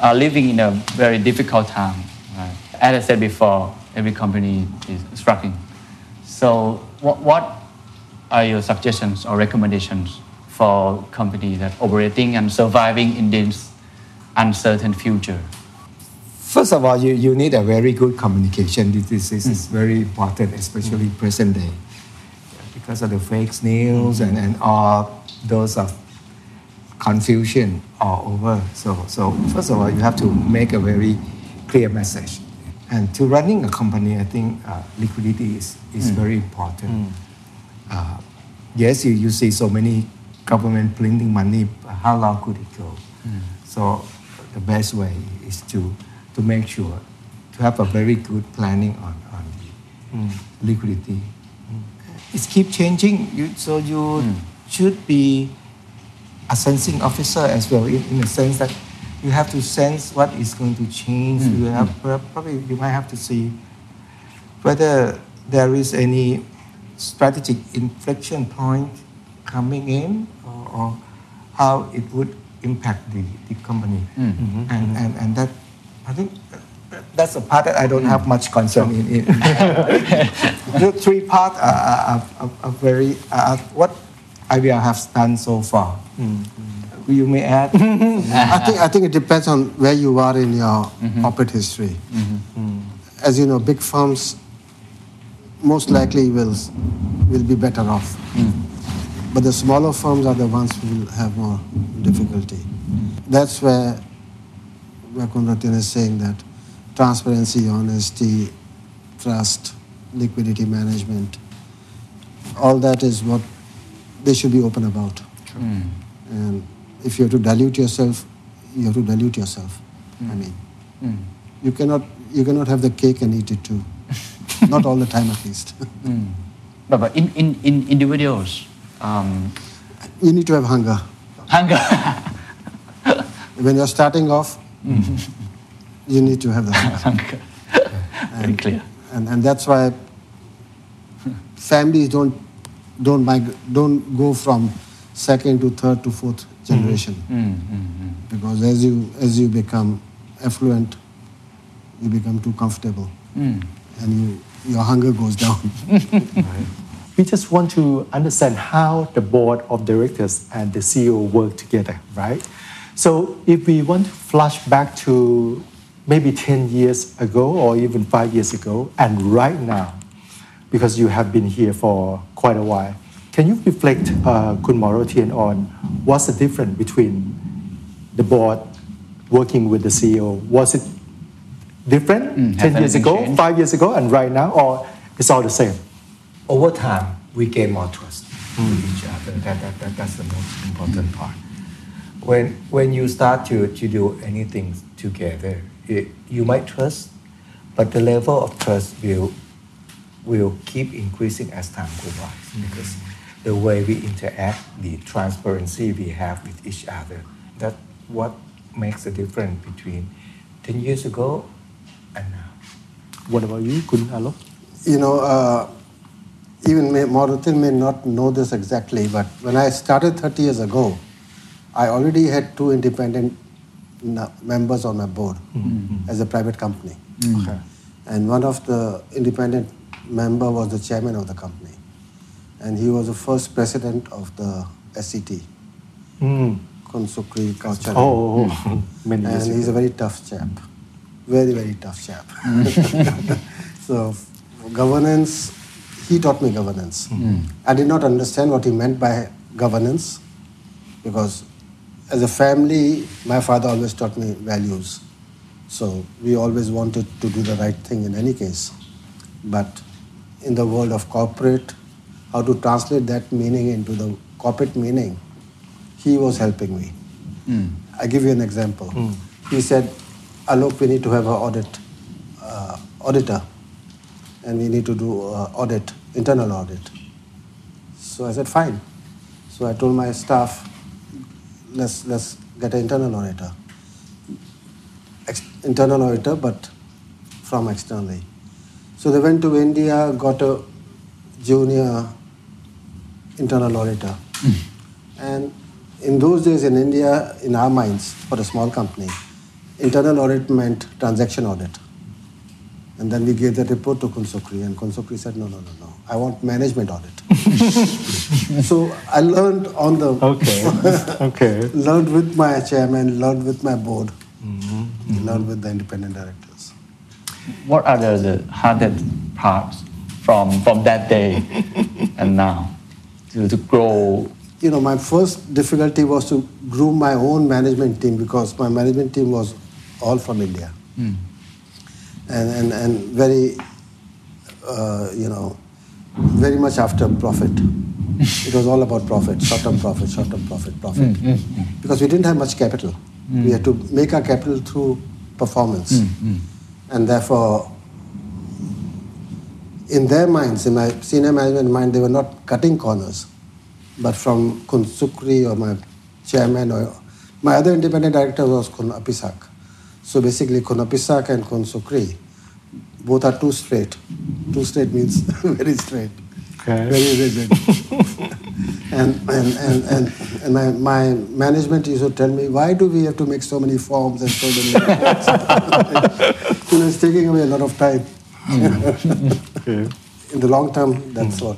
are living in a very difficult time. Right? As I said before, every company is struggling. So, what, what are your suggestions or recommendations for companies that operating and surviving in this uncertain future? First of all, you, you need a very good communication. This, this, this is hmm. very important, especially hmm. present day. Because of the fake news and, and all those of confusion all over. So, so first of all, you have to make a very clear message. And to running a company, I think uh, liquidity is, is mm. very important. Mm. Uh, yes, you, you see so many government printing money, how long could it go? Mm. So the best way is to, to make sure to have a very good planning on, on the liquidity. It keep changing, you, so you should be a sensing officer as well, in, in the sense that you have to sense what is going to change. Hmm. You have probably you might have to see whether there is any strategic inflection point coming in or, or how it would impact the, the company. Hmm. Mm-hmm. And, and, and that, I think that's a part that I don't have hmm. much concern in. in the three parts are, are, are, are very, are what IVL has done so far. You may add. I think I think it depends on where you are in your mm-hmm. corporate history. Mm-hmm. Mm. As you know, big firms most likely will will be better off, mm. but the smaller firms are the ones who will have more difficulty. Mm. That's where where is saying that transparency, honesty, trust, liquidity management. All that is what they should be open about. And if you have to dilute yourself, you have to dilute yourself. Hmm. I mean, hmm. you cannot you cannot have the cake and eat it too. Not all the time, at least. Hmm. But, but in, in, in individuals, um, you need to have hunger. hunger. When you're starting off, you need to have the hunger. hunger. Very clear. and, and that's why families don't don't mig- don't go from second to third to fourth generation. Mm, mm, mm, because as you as you become affluent you become too comfortable. And you your hunger goes down. We just want to understand how the board of directors and the CEO work together, right? So if we want to flash back to maybe 10 years ago or even five years ago and right now, because you have been here for quite a while, can you reflect, uh, Kun Morotian, on what's the difference between the board working with the CEO? Was it different Mm, 10 years ago, changed? five years ago, and right now, or it's all the same? over time we gain more trust with each other. That, that, that, that's the most important part. When when you start to, to do anything together, it, you might trust, but the level of trust will will keep increasing as time goes by because the way we interact, the transparency we have with each other. That's what makes the difference between 10 years ago and now. What about you, Kun Alok? you know uh, even may, Marutin may not know this exactly but when I started 30 years ago I already had two independent members on my board as a private company Okay. and one of the independent member was the chairman of the company and he was the first president of the SET Mm. Kun Sukri Kauchar Oh, oh, oh. many years and he's a very tough chap. Very very tough chap. So governance he taught me governance. I did not understand what he meant by governance because as a family my father always taught me values. So we always wanted to do the right thing in any case. But in the world of corporate how to translate that meaning into the corporate meaning he was helping me I give you an example. He said, Alok, we need to have an audit, uh, auditor, and we need to do uh, audit, internal audit. So I said, fine. So I told my staff, let's, let's get an internal auditor. Ex- internal auditor, but from externally. So they went to India, got a junior internal auditor. Hmm. And in those days in India, in our minds, for a small company, internal audit meant transaction audit. And then we gave that report to Kun Sukri, and Kun Sukri said, no, no, no, no, I want management audit. so I learned on the Okay. okay. learned with my chairman, learned with my board, mm-hmm. Mm-hmm. learned with the independent directors. What are the, the hardest parts from, from that day and now to, to grow? you know, my first difficulty was to groom my own management team because my management team was all from India. Hmm. And, and, and very, uh, you know, very much after profit. it was all about profit, short-term profit, short-term profit, profit. Hmm, hmm, because we didn't have much capital. We had to make our capital through performance. And therefore, in their minds, in my senior management mind, they were not cutting corners. But from Kun Sukri or my chairman or my other independent director was Kun Apisak. So basically, Kun Apisak and Kun Sukri both are too straight. Too straight means very straight, Okay. very rigid. and and, and, and, and my, my management used to tell me, why do we have to make so many forms and so many you know, it's taking away a lot of time. In the long term, that's what.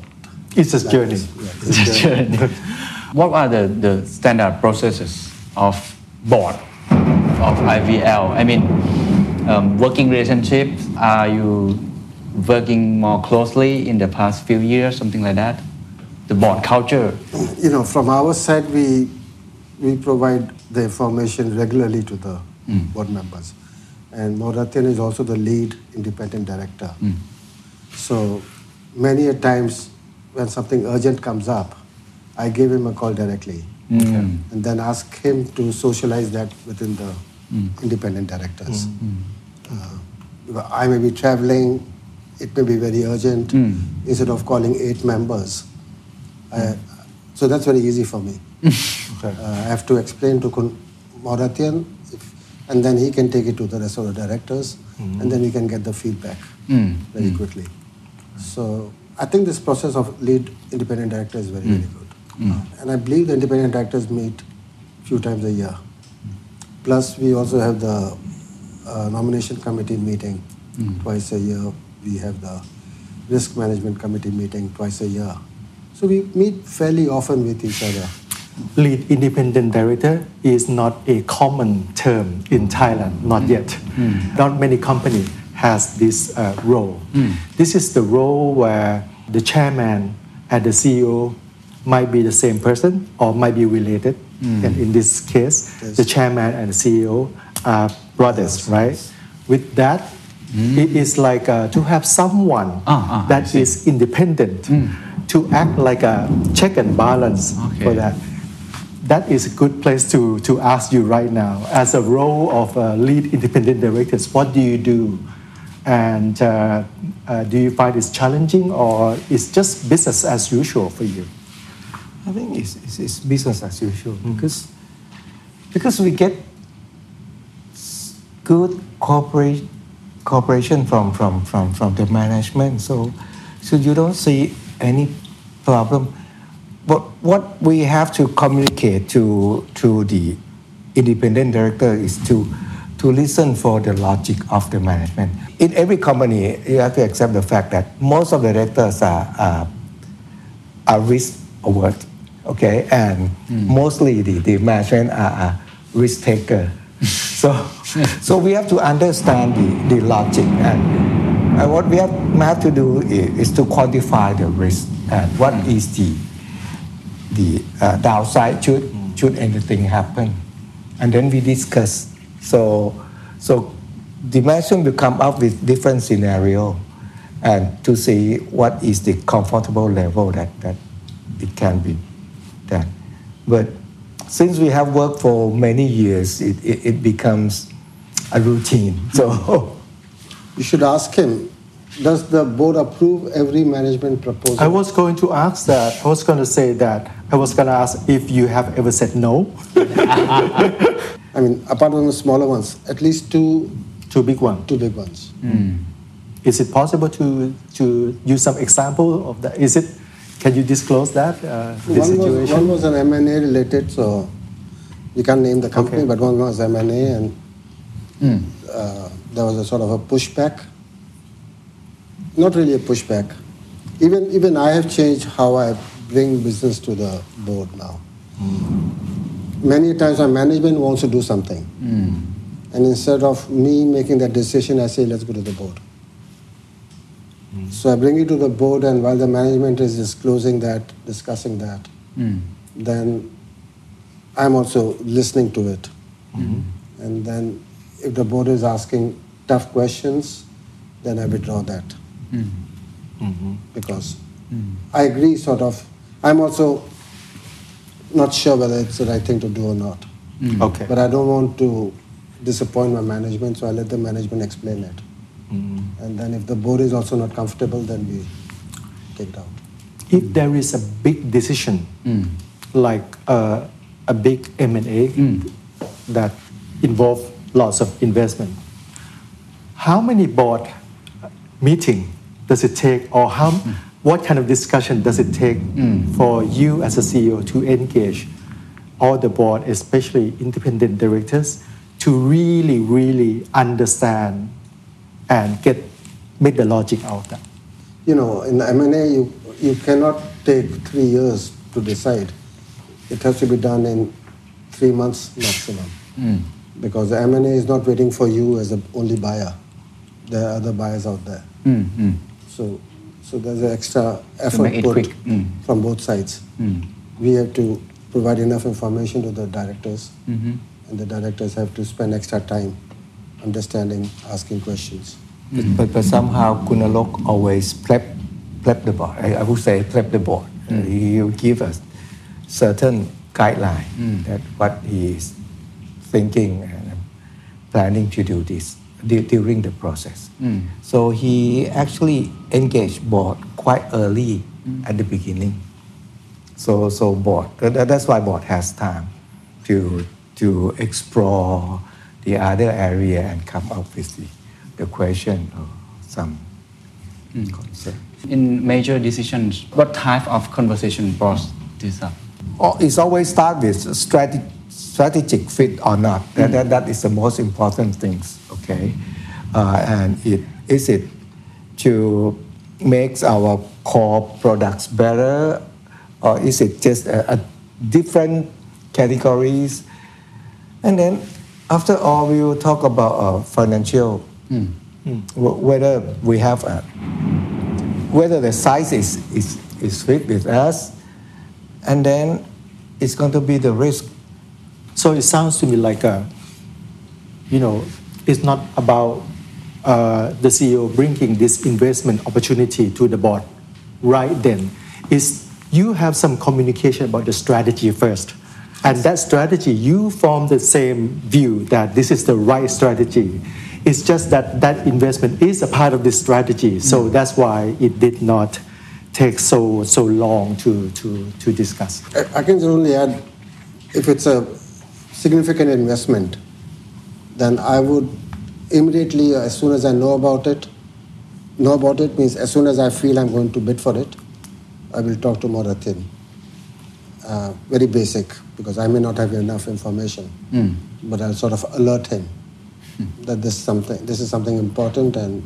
It's a journey. It's a journey. what are the, the standard processes of board of IVL? I mean, um, working relationships, are you working more closely in the past few years, something like that? The board culture. you know, from our side, we we provide the information regularly to the board members, and Morathian is also the lead independent director. Hmm. So many a times when something urgent comes up, I give him a call directly. Hmm. And then ask him to socialize that within the hmm. independent directors. Uh, I may be traveling, it may be very urgent. Instead of calling eight members, I, so that's very easy for me. Uh, I have to explain to Kun if, and then he can take it to the rest of the directors, mm-hmm. and then we can get the feedback mm-hmm. very quickly. So I think this process of lead independent director is very, very mm-hmm. good. And I believe the independent directors meet few times a year. Plus, we also have the uh, nomination committee meeting twice a year. We have the risk management committee meeting twice a year. So we meet fairly often with each other. Lead independent director is not a common term in Thailand, not yet. Not many company has this uh, role. This is the role where the chairman and the CEO might be the same person or might be related. And in this case, Yes. the chairman and the CEO are brothers, right? With that, it is like uh, to have someone Ah, ah, that see. independent to act like a check and balance for that. That is a good place to, to ask you right now. As a role of uh, lead independent directors, what do you do? And uh, uh, do you find it challenging or it's just business as usual for you? I think it's, it's, it's business as usual because because we get good cooperation cooperation from, from, from, from the management. So so you don't see any problem. But what we have to communicate to to the independent director is to to listen for the logic of the management. In every company, you have to accept the fact that most of the directors are, are are risk aware, okay, and hmm. mostly the, the management are, are risk taker. so, so we have to understand the, the logic and, and what we have, have to do is, is to quantify the risk and what hmm. is the the uh, downside should should anything happen, and then we discuss. So, so the management will come up with different scenario, and to see what is the comfortable level that that it can be done. But since we have worked for many years, it, it, it becomes a routine. So. You should ask him, does the board approve every management proposal? I was going to ask that. I was going to say that. I was going to ask if you have ever said no I mean, apart from the smaller ones, at least two, a big one. two big ones. Is it possible to, to use some example of that? Is it, can you disclose that, uh, One was, situation? one was an M&A related, so you can't name the company, Okay. but one was M&A and uh, there was a sort of a pushback. Not really a pushback. Even, even I have changed how I bring business to the board now. Many times my management wants to do something. Hmm. And instead of me making that decision, I say, let's go to the board. Hmm. So I bring it to the board, and while the management is disclosing that, discussing that, hmm. then I'm also listening to it. And then if the board is asking tough questions, then I withdraw that. Mm-hmm. Because mm-hmm. I agree, sort of. I'm also not sure whether it's the right thing to do or not. Mm. Okay. But I don't want to disappoint my management, so I let the management explain it. Mm-hmm. And then if the board is also not comfortable, then we take it out. if there is a big decision, mm. like uh, a big M&A mm. that involve lots of investment, how many board meeting does it take, or how, what kind of discussion does it take for you as a CEO to engage all the board, especially independent directors, to really, really understand and get make the logic out of that? You know, in the M&A, you, you cannot take three years to decide. It has to be done in three months maximum. Hmm. Because the M&A is not waiting for you as the only buyer. There are other buyers out there. Hmm, hmm. So, so there's an extra effort make put. Mm. from both sides. We have to provide enough information to the directors, and the directors have to spend extra time understanding, asking questions. But, but somehow Kunalok always prep, prep the board. I, I would say prep the board. Uh, he will give us certain guideline that what he is thinking and planning to do this du- during the process. Hmm. So he actually engaged board quite early hmm. at the beginning. So so board that's why board has time to to explore the other area and come up with the, the question or some hmm. concept. In major decisions, what type of conversation brought this up? Oh, it's always start with strate- strategic fit or not. That, that, that is the most important things. Okay, uh, and it is it to make our core products better, or is it just a, a different categories? And then after all, we will talk about uh, financial, wh- whether we have a, whether the size is, is, is fit with us, and then it's going to be the risk. So it sounds to me like a, you know, it's not about uh, the CEO bringing this investment opportunity to the board right then. Is you have some communication about the strategy first, and that strategy you form the same view that this is the right strategy. It's just that that investment is a part of this strategy, so that's why it did not take so so long to to to discuss. I I can only add, if it's a significant investment, then I would immediately, uh, as soon as I know about it, know about it means as soon as I feel I'm going to bid for it, I will talk to Moratin. Uh, very basic, because I may not have enough information, hmm. but I'll sort of alert him hmm. that this something this is something important and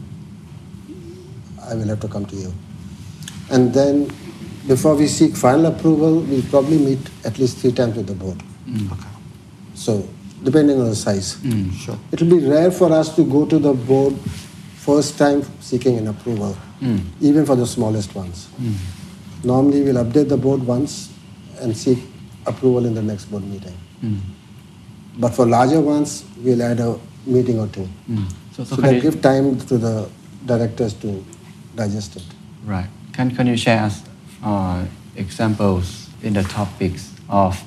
I will have to come to you. And then, before we seek final approval, we'll probably meet at least three times with the board. Okay, So, depending on the size. Hmm. Sure. It will be rare for us to go to the board first time seeking an approval, hmm. even for the smallest ones. Hmm. Normally, we'll update the board once and seek approval in the next board meeting. But for larger ones, we'll add a meeting or two. So, So so that give time to the directors to digest it. right. Can, can you share us uh, examples in the topics of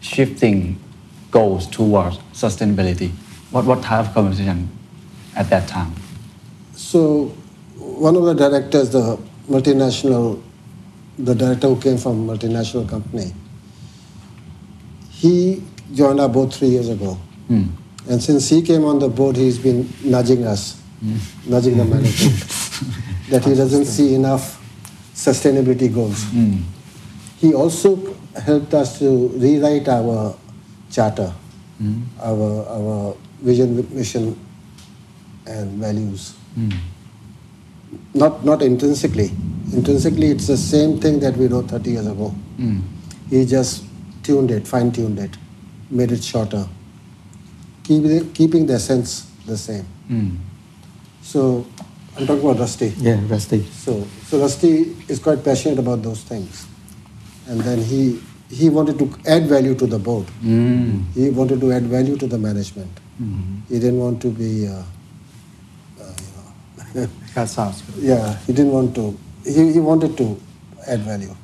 shifting goals towards sustainability? What, what type of conversation at that time? So, one of the directors, the multinational, the director who came from multinational company, he joined our board three years ago. Hmm. And since he came on the board, he's been nudging us, hmm. nudging the management, that he doesn't see enough sustainability goals. Hmm. He also helped us to rewrite our charter, hmm. our, our vision, mission, and values. Hmm. Not, not intrinsically. Intrinsically, it's the same thing that we wrote 30 years ago. Hmm. He just tuned it, fine tuned it, made it shorter, keep it, keeping the essence the same. So, I'm talking about Rusty. Yeah, Rusty. So, so Rusty is quite passionate about those things. And then he, he wanted to add value to the board. He wanted to add value to the management. He didn't want to be, uh, uh, you know, That sounds good. yeah, he didn't want to, he, he wanted to add value.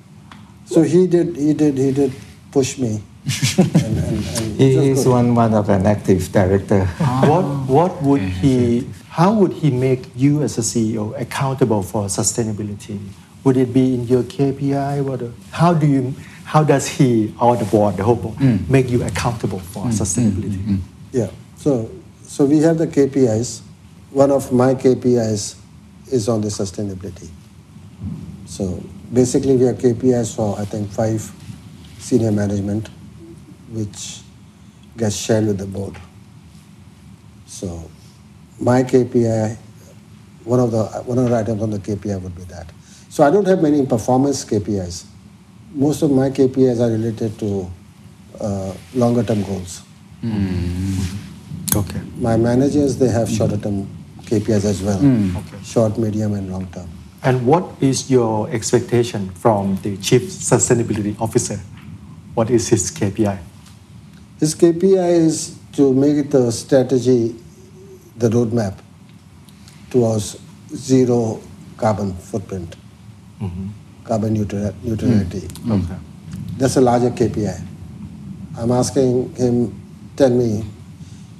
So he did, he did, he did push me. and, and, and He is good. one, one of an active director. what what would he how would he make you as a CEO accountable for sustainability? Would it be in your KPI? What how do you how does he or the board, the whole board, hmm. make you accountable for hmm. sustainability? Hmm. Yeah. So, so we have the KPIs. One of my KPIs is on the sustainability. So basically, we have KPIs for I think five senior management, which gets shared with the board. So my KPI, one of the one of the items on the KPI would be that. So I don't have many performance KPIs. Most of my KPIs are related to uh, longer term goals. Hmm. Okay. My managers, they have shorter term KPIs as well. Hmm. Okay. Short, medium, and long term. And what is your expectation from the chief sustainability officer? What is his KPI? His KPI is to make the strategy the roadmap towards zero carbon footprint, mm-hmm. Carbon neutral, neutrality. Hmm. Okay. That's a larger KPI. I'm asking him, tell me,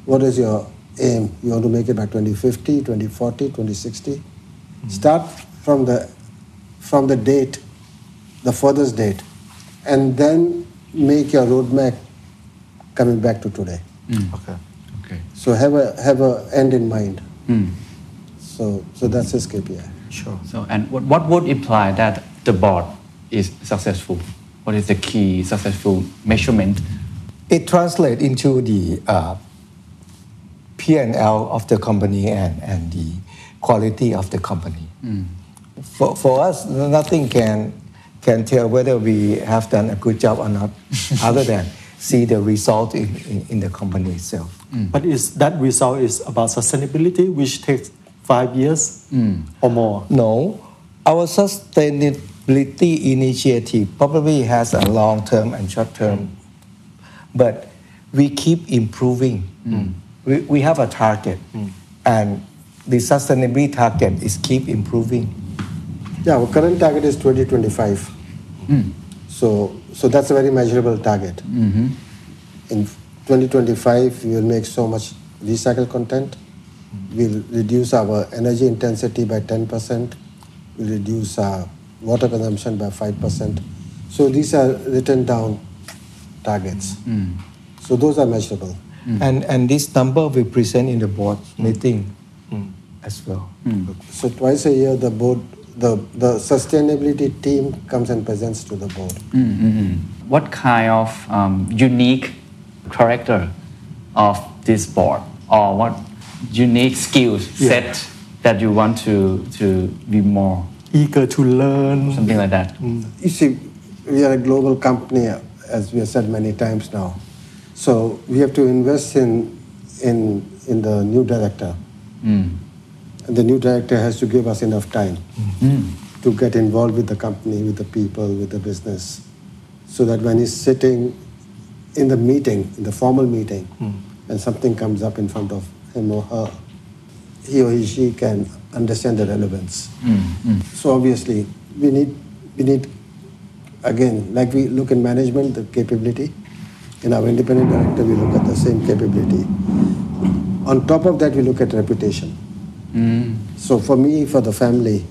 what is your aim? You want to make it by 2050, 2040, 2060? Hmm. Start from the, from the date, the furthest date, and then make your roadmap coming back to today. Hmm. Okay. Okay. So have a, have a end in mind. Mm. So, so that's his KPI. Sure. So, and what, what would imply that the board is successful? What is the key successful measurement? It translates into the uh, P&L of the company and, and the quality of the company. Mm. For, for us, nothing can, can tell whether we have done a good job or not, other than see the result in, in, in the company itself. Mm. But is that result is about sustainability, which takes five years mm. or more? No, our sustainability initiative probably has a long term and short term, but we keep improving. Mm. We, we have a target, mm. and the sustainability target is keep improving. Yeah, our current target is 2025. Mm. So, so that's a very measurable target. Mm-hmm. In 2025, we will make so much recycled content. We'll reduce our energy intensity by 10%. We'll reduce our water consumption by 5%. So these are written down targets. Hmm. So those are measurable. Hmm. And, and this number we present in the board hmm. meeting as well. So twice a year, the board, the, the sustainability team comes and presents to the board. What kind of um, unique character of this board, or what unique skills set that you want to to be more Eager to learn. something like that? Mm. You see, we are a global company, as we have said many times now. So we have to invest in, in, in the new director. Mm. And the new director has to give us enough time mm. to get involved with the company, with the people, with the business. So that when he's sitting in the meeting, in the formal meeting, and something comes up in front of him or her, he or he, she can understand the relevance. Mm, mm. So obviously, we need, we need, again, like we look in management, the capability. In our independent director, we look at the same capability. On top of that, we look at reputation. Mm. So for me, for the family,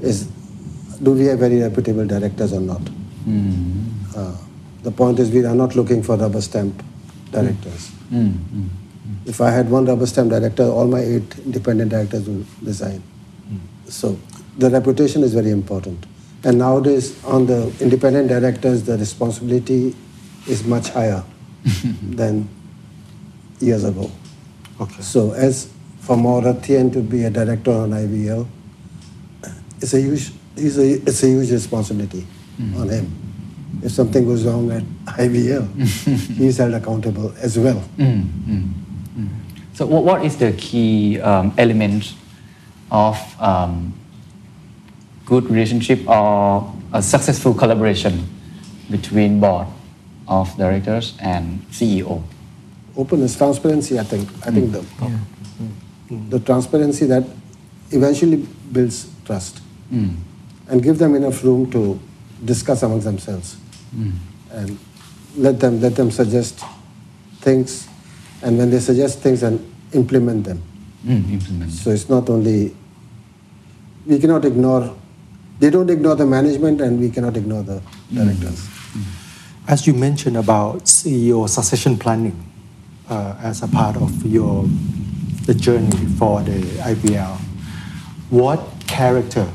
is do we have very reputable directors or not? Uh, the point is, we are not looking for rubber stamp directors. If I had one rubber stamp director, all my eight independent directors will resign. So the reputation is very important. And nowadays, on the independent directors, the responsibility is much higher than years ago. Okay. So as for Maurathian to be a director on IVL, it's a huge, it's a, it's a huge responsibility mm-hmm. on him. If something goes wrong at IVL, he's held accountable as well. Mm-hmm. So, what, what is the key um, element of um, good relationship or a successful collaboration between board of directors and CEO? Openness, transparency, I think. I think the, the transparency that eventually builds trust. And give them enough room to discuss amongst themselves. And let them let them suggest things and when they suggest things and implement them. Mm, implement. so it's not only we cannot ignore they don't ignore the management and we cannot ignore the directors. As you mentioned about CEO succession planning uh, as a part of your the journey for the IVL, what character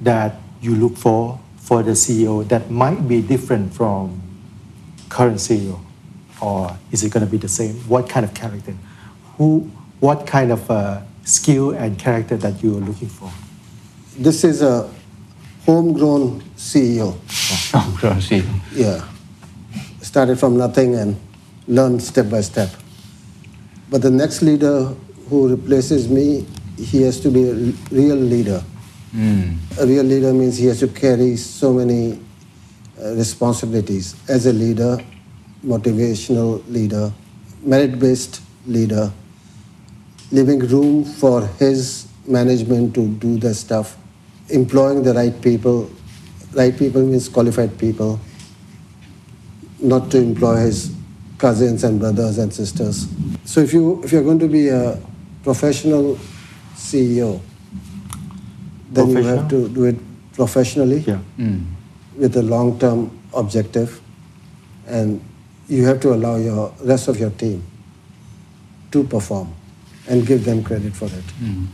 that you look for for the CEO that might be different from current CEO, or is it going to be the same? What kind of character? Who? What kind of uh, skill and character that you are looking for? this is a homegrown ceo Oh, CEO. Yeah. Started from nothing and learned step by step. But the next leader who replaces me, he has to be a real leader. A real leader means he has to carry so many uh, responsibilities as a leader, motivational leader, merit based leader, leaving room for his management to do the stuff, employing the right people. Right people means qualified people, not to employ his cousins and brothers and sisters. So if you if you're going to be a professional CEO, then you have to do it professionally Yeah. Hmm. with a long-term objective, and you have to allow your rest of your team to perform and give them credit for it. Hmm.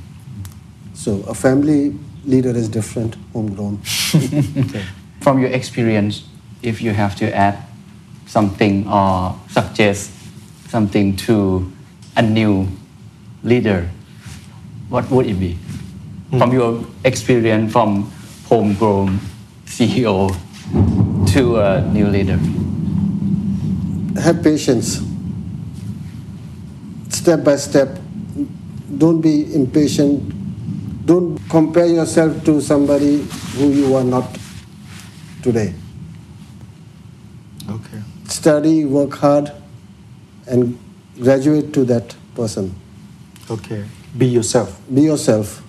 So a family leader is different, homegrown. From your experience, if you have to add something or suggest something to a new leader, what would it be? Hmm. From your experience from homegrown CEO to a new leader. Have patience. Step by step. Don't be impatient. Don't compare yourself to somebody who you are not today. Okay. Study, work hard, and graduate to that person. Okay. Be yourself. Be yourself.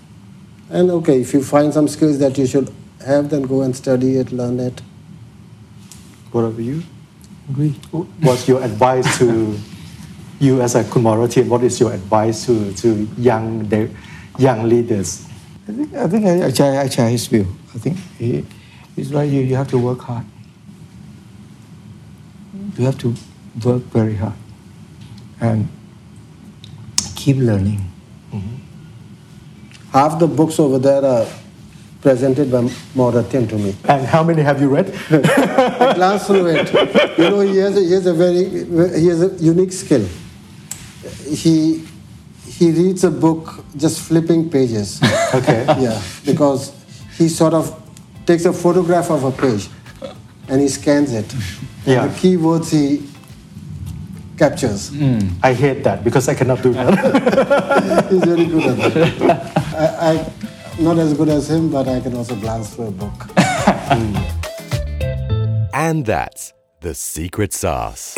And okay, if you find some skills that you should have, then go and study it, learn it. What about you? Agree. What's your advice to you as a Kumara What is your advice to, to young the young leaders? I think I think I, I share I share his view. I think he, he's right. You you have to work hard. You have to work very hard, and keep learning. Mm-hmm. Half the books over there are presented by Mauritian to me. And how many have you read? I glanced through it. You know, he has a, he has a very he has a unique skill. He he reads a book just flipping pages. Okay. yeah, because he sort of takes a photograph of a page and he scans it. And Yeah. the keywords he captures. Mm. I hate that because I cannot do that. He's very good at that. I, I not as good as him, but I can also glance through a book. And that's the secret sauce.